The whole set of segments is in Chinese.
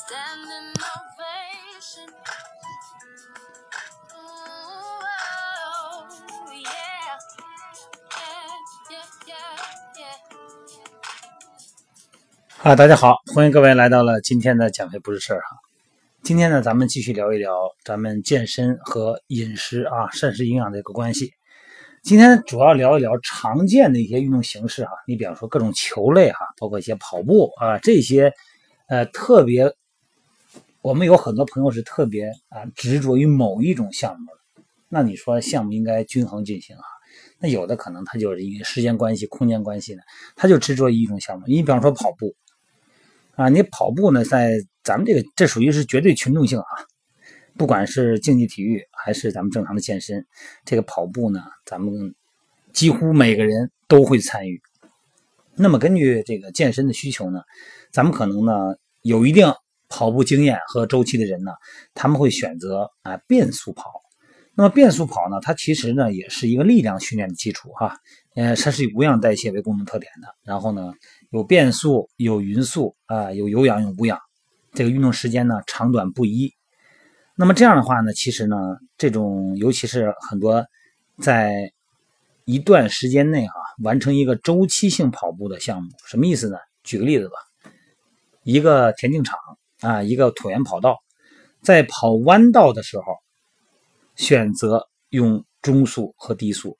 standing ovation. Ooh, oh, yeah. Yeah, yeah, yeah, yeah. 啊，大家好，欢迎各位来到了今天的减肥不是事儿哈。今天呢，咱们继续聊一聊咱们健身和饮食啊、膳食营养的一个关系。今天主要聊一聊常见的一些运动形式哈，你比方说各种球类哈，包括一些跑步啊这些，呃，特别我们有很多朋友是特别啊执着于某一种项目的，那你说项目应该均衡进行啊？那有的可能他就是因为时间关系、空间关系呢，他就执着于一种项目。你比方说跑步啊，你跑步呢，在咱们这个这属于是绝对群众性啊，不管是竞技体育还是咱们正常的健身，这个跑步呢，咱们几乎每个人都会参与。那么根据这个健身的需求呢，咱们可能呢有一定跑步经验和周期的人呢，他们会选择啊变速跑。那么变速跑呢，它其实呢也是一个力量训练的基础哈，呃，它是以无氧代谢为功能特点的。然后呢，有变速，有匀速啊，有有氧有无氧，这个运动时间呢长短不一。那么这样的话呢，其实呢，这种尤其是很多在一段时间内啊、完成一个周期性跑步的项目，什么意思呢？举个例子吧，一个田径场啊，一个椭圆跑道，在跑弯道的时候，选择用中速和低速；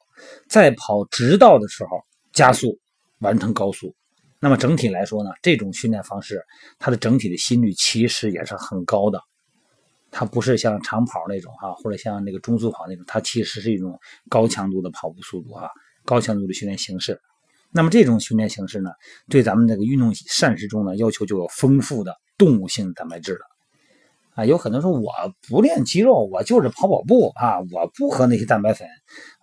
在跑直道的时候加速完成高速。那么整体来说呢，这种训练方式，它的整体的心率其实也是很高的。它不是像长跑那种哈、或者像那个中速跑那种，它其实是一种高强度的跑步速度啊，高强度的训练形式。那么这种训练形式呢，对咱们这个运动膳食中呢，要求就有丰富的动物性蛋白质了。啊，有可能说我不练肌肉，我就是跑跑步啊，我不喝那些蛋白粉，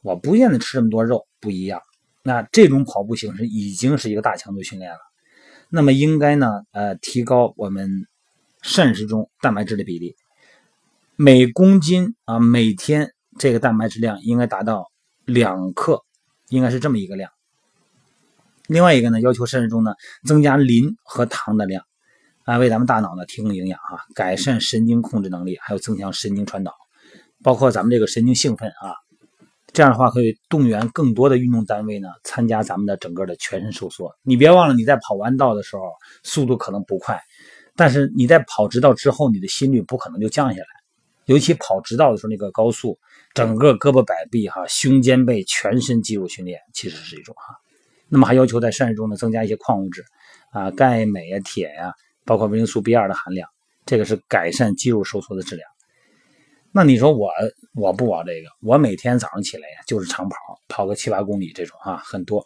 我不愿意吃这么多肉，不一样。那这种跑步形式已经是一个大强度训练了，那么应该呢，呃，提高我们膳食中蛋白质的比例，每公斤啊每天这个蛋白质量应该达到两克，应该是这么一个量。另外一个呢，要求膳食中呢增加磷和糖的量。啊，为咱们大脑呢提供营养啊，改善神经控制能力，还有增强神经传导，包括咱们这个神经兴奋啊，这样的话可以动员更多的运动单位呢参加咱们的整个的全身收缩。你别忘了，你在跑弯道的时候速度可能不快，但是你在跑直道之后，你的心率不可能就降下来。尤其跑直道的时候，那个高速，整个胳膊摆臂哈、胸肩背全身肌肉训练其实是一种哈。那么还要求在膳食中呢增加一些矿物质啊，钙、镁呀、铁呀。包括维生素 B 二的含量，这个是改善肌肉收缩的质量。那你说我我不玩这个，我每天早上起来呀就是长跑，跑个七八公里这种啊，很多。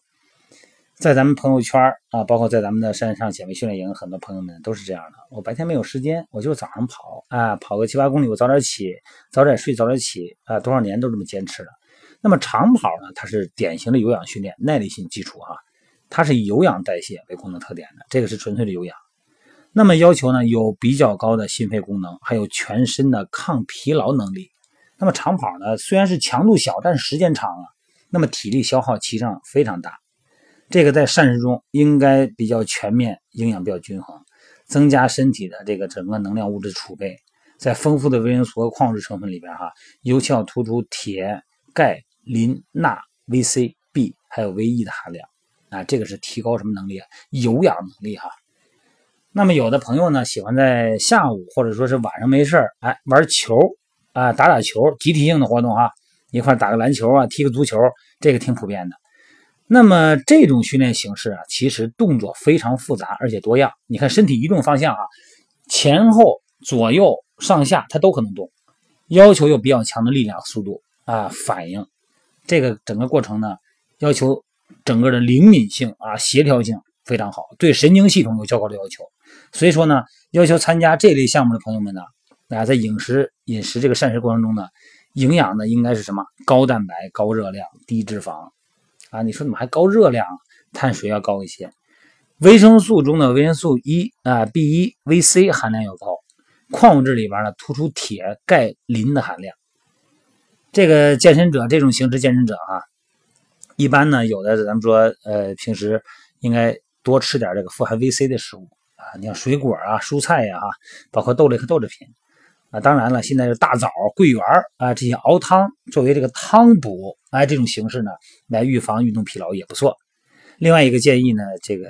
在咱们朋友圈啊，包括在咱们的山上减肥训练营，很多朋友们都是这样的。我白天没有时间，我就早上跑啊，跑个七八公里，我早点起，早点睡，早点起啊，多少年都这么坚持了。那么长跑呢，它是典型的有氧训练，耐力性基础哈，它是以有氧代谢为功能特点的，这个是纯粹的有氧。那么要求呢，有比较高的心肺功能，还有全身的抗疲劳能力。那么长跑呢，虽然是强度小，但是时间长啊，那么体力消耗其实上非常大。这个在膳食中应该比较全面，营养比较均衡，增加身体的这个整个能量物质储备。在丰富的维生素和矿物质成分里边哈，尤其要突出铁、钙、磷、钠、VC、B 还有维 E 的含量啊，这个是提高什么能力啊？有氧能力哈。那么有的朋友呢，喜欢在下午或者说是晚上没事哎，玩球啊，打打球，集体性的活动啊，一块打个篮球啊，踢个足球，这个挺普遍的。那么这种训练形式啊，其实动作非常复杂而且多样。你看身体移动方向啊，前后左右上下它都可能动，要求有比较强的力量、速度啊，反应。这个整个过程呢，要求整个的灵敏性啊，协调性非常好，对神经系统有较高的要求。所以说呢，要求参加这类项目的朋友们呢，大家，在饮食饮食这个膳食过程中呢，营养呢应该是什么？高蛋白、高热量、低脂肪，啊，你说怎么还高热量？碳水要高一些，维生素中的维生素 E 啊、B 一、VC 含量要高，矿物质里边呢突出铁、钙、磷的含量。这个健身者这种形式健身者啊，一般呢有的咱们说呃平时应该多吃点这个富含 VC 的食物。啊，你像水果啊、蔬菜呀，哈，包括豆类和豆制品啊。当然了，现在是大枣、桂圆啊这些熬汤作为这个汤补，哎，这种形式呢来预防运动疲劳也不错。另外一个建议呢，这个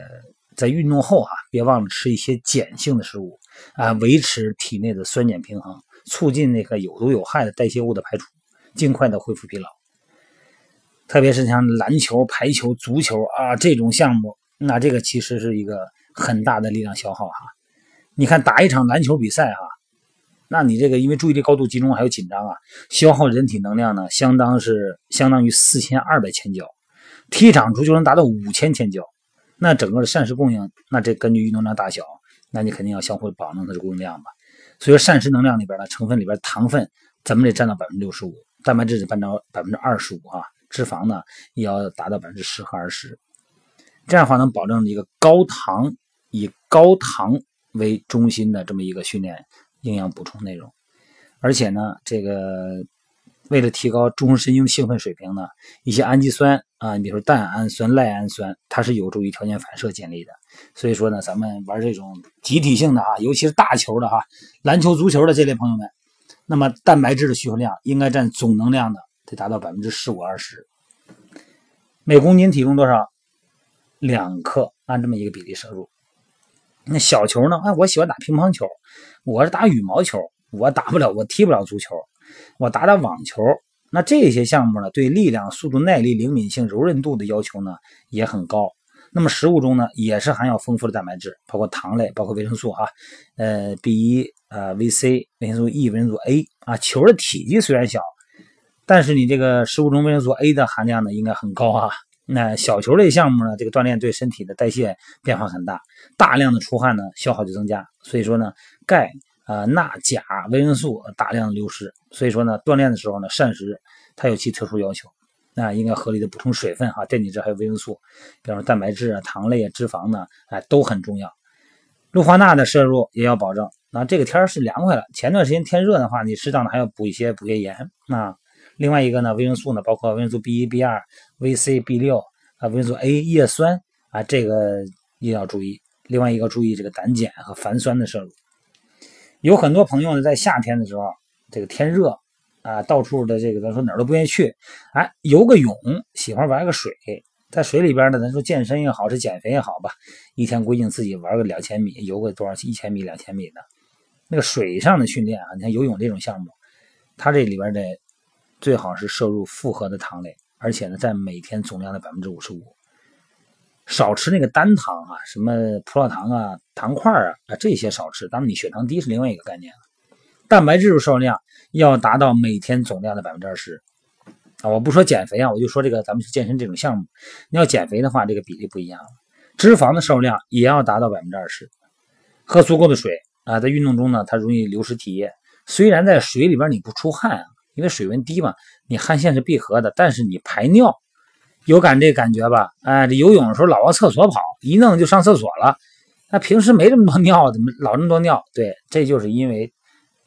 在运动后啊，别忘了吃一些碱性的食物啊，维持体内的酸碱平衡，促进那个有毒有害的代谢物的排除，尽快的恢复疲劳。特别是像篮球、排球、足球啊这种项目，那这个其实是一个很大的力量消耗哈。你看打一场篮球比赛哈，那你这个因为注意力高度集中还有紧张啊，消耗人体能量呢，相当是相当于四千二百千焦。踢一场足球能达到五千千焦，那整个的膳食供应，那这根据运动量大小，那你肯定要相互保证它的供应量吧。所以说膳食能量里边呢，成分里边糖分咱们得占到百分之六十五，蛋白质得占到百分之二十五啊。脂肪呢也要达到百分之十和二十，这样的话能保证一个高糖以高糖为中心的这么一个训练营养补充内容，而且呢，这个为了提高中枢神经兴奋水平呢，一些氨基酸啊，你比如说蛋氨酸、赖氨酸，它是有助于条件反射建立的。所以说呢，咱们玩这种集体性的啊，尤其是大球的哈，篮球、足球的这类朋友们，那么蛋白质的需求量应该占总能量的。得达到百分之十五二十，每公斤体重多少？两克，按这么一个比例摄入。那小球呢？哎，我喜欢打乒乓球，我是打羽毛球，我打不了，我踢不了足球，我打打网球。那这些项目呢，对力量、速度、耐力、灵敏性、柔韧度的要求呢也很高。那么食物中呢，也是含有丰富的蛋白质，包括糖类，包括维生素啊，呃，B 一啊，VC、维生素 E、维生素 A 啊。球的体积虽然小。但是你这个食物中维生素 A 的含量呢，应该很高啊。那小球类项目呢，这个锻炼对身体的代谢变化很大，大量的出汗呢，消耗就增加。所以说呢，钙啊、钠、钾、维生素大量的流失。所以说呢，锻炼的时候呢，膳食它有其特殊要求，那应该合理的补充水分哈，电解质还有维生素，比方说蛋白质啊、糖类啊、脂肪呢，哎都很重要。氯化钠的摄入也要保证。那这个天是凉快了，前段时间天热的话，你适当的还要补一些补液盐啊。另外一个呢，维生素呢，包括维生素 B 一、B 二、VC、B 六啊，维生素 A、叶酸啊，这个也要注意。另外一个注意这个胆碱和泛酸的摄入。有很多朋友呢，在夏天的时候，这个天热啊，到处的这个咱说哪儿都不愿意去，哎，游个泳，喜欢玩个水，在水里边呢，咱说健身也好，是减肥也好吧，一天规定自己玩个两千米，游个多少一千米、两千米的，那个水上的训练啊，你看游泳这种项目，它这里边的。最好是摄入复合的糖类，而且呢，在每天总量的百分之五十五。少吃那个单糖啊，什么葡萄糖啊、糖块啊啊这些少吃。当然，你血糖低是另外一个概念了。蛋白质摄入量要达到每天总量的百分之二十啊。我不说减肥啊，我就说这个咱们去健身这种项目，你要减肥的话，这个比例不一样了。脂肪的摄入量也要达到百分之二十。喝足够的水啊，在运动中呢，它容易流失体液。虽然在水里边你不出汗啊。因为水温低嘛，你汗腺是闭合的，但是你排尿有感这感觉吧？哎，这游泳的时候老往厕所跑，一弄就上厕所了。那平时没这么多 尿，怎么老这么多尿？对，这就是因为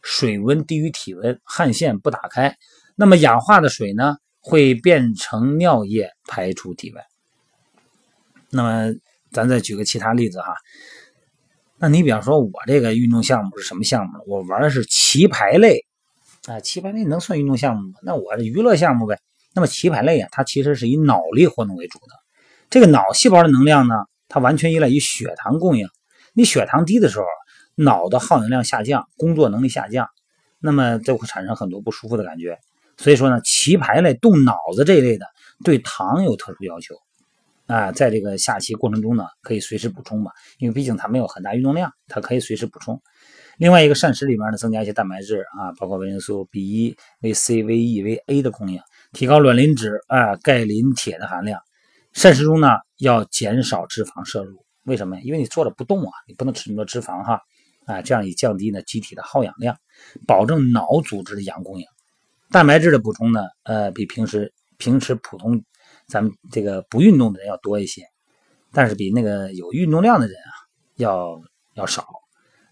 水温低于体温，汗腺不打开，那么氧化的水呢会变成尿液排出体外。那么咱再举个其他例子哈，那你比方说我这个运动项目是什么项目？我玩的是棋牌类。啊，棋牌类能算运动项目吗？那我是娱乐项目呗。那么棋牌类啊，它其实是以脑力活动为主的。这个脑细胞的能量呢，它完全依赖于血糖供应。你血糖低的时候，脑的耗能量下降，工作能力下降，那么就会产生很多不舒服的感觉。所以说呢，棋牌类动脑子这一类的，对糖有特殊要求。啊，在这个下棋过程中呢，可以随时补充嘛，因为毕竟它没有很大运动量，它可以随时补充。另外一个膳食里面呢，增加一些蛋白质啊，包括维生素 B 一、维 C、维 E、维 A 的供应，提高卵磷脂啊、钙、磷、铁的含量。膳食中呢，要减少脂肪摄入，为什么呀？因为你坐着不动啊，你不能吃那么多脂肪哈啊，这样以降低呢机体的耗氧量，保证脑组织的氧供应。蛋白质的补充呢，呃，比平时平时普通咱们这个不运动的人要多一些，但是比那个有运动量的人啊要要少。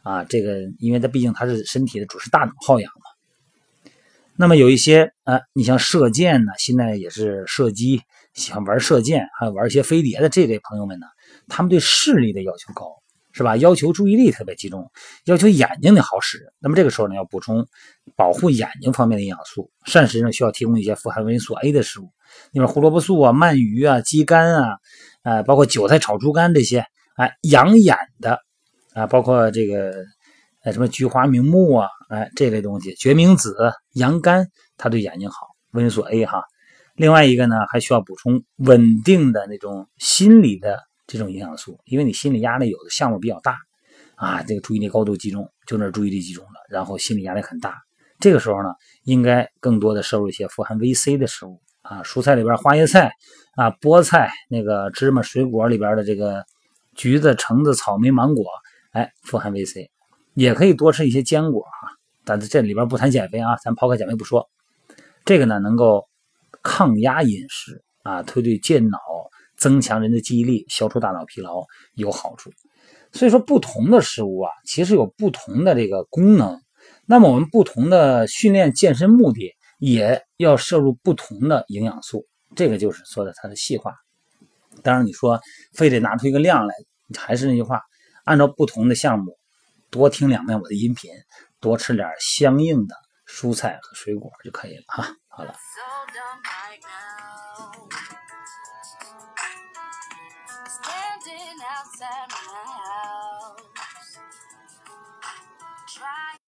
啊，这个，因为它毕竟它是身体的主是大脑耗氧嘛。那么有一些啊，你像射箭呢，现在也是射击，喜欢玩射箭，还有玩一些飞碟的这类朋友们呢，他们对视力的要求高是吧？要求注意力特别集中，要求眼睛得好使。那么这个时候呢，要补充保护眼睛方面的营养素。膳食呢需要提供一些富含维生素 A 的食物，比如胡萝卜素啊、鳗鱼啊、鸡肝啊，呃，包括韭菜炒猪肝这些，哎，养眼的啊，包括这个呃什么菊花明目啊，哎这类东西，决明子、洋甘，它对眼睛好，维生素 A 哈。另外一个呢，还需要补充稳定的那种心理的。这种营养素，因为你心理压力有的项目比较大，啊，这个注意力高度集中，就那注意力集中了，然后心理压力很大。这个时候呢，应该更多的摄入一些富含维 C 的食物啊，蔬菜里边花椰菜啊、菠菜、那个芝麻、水果里边的这个橘子、橙子、草莓、芒果，哎，富含维 C，也可以多吃一些坚果啊。但是这里边不谈减肥啊，咱抛开减肥不说，这个呢能够抗压饮食啊，推对健脑。增强人的记忆力，消除大脑疲劳有好处。所以说，不同的食物啊，其实有不同的这个功能。那么，我们不同的训练健身目的，也要摄入不同的营养素。这个就是说的它的细化。当然，你说非得拿出一个量来，还是那句话，按照不同的项目，多听两遍我的音频，多吃点相应的蔬菜和水果就可以了哈。好了。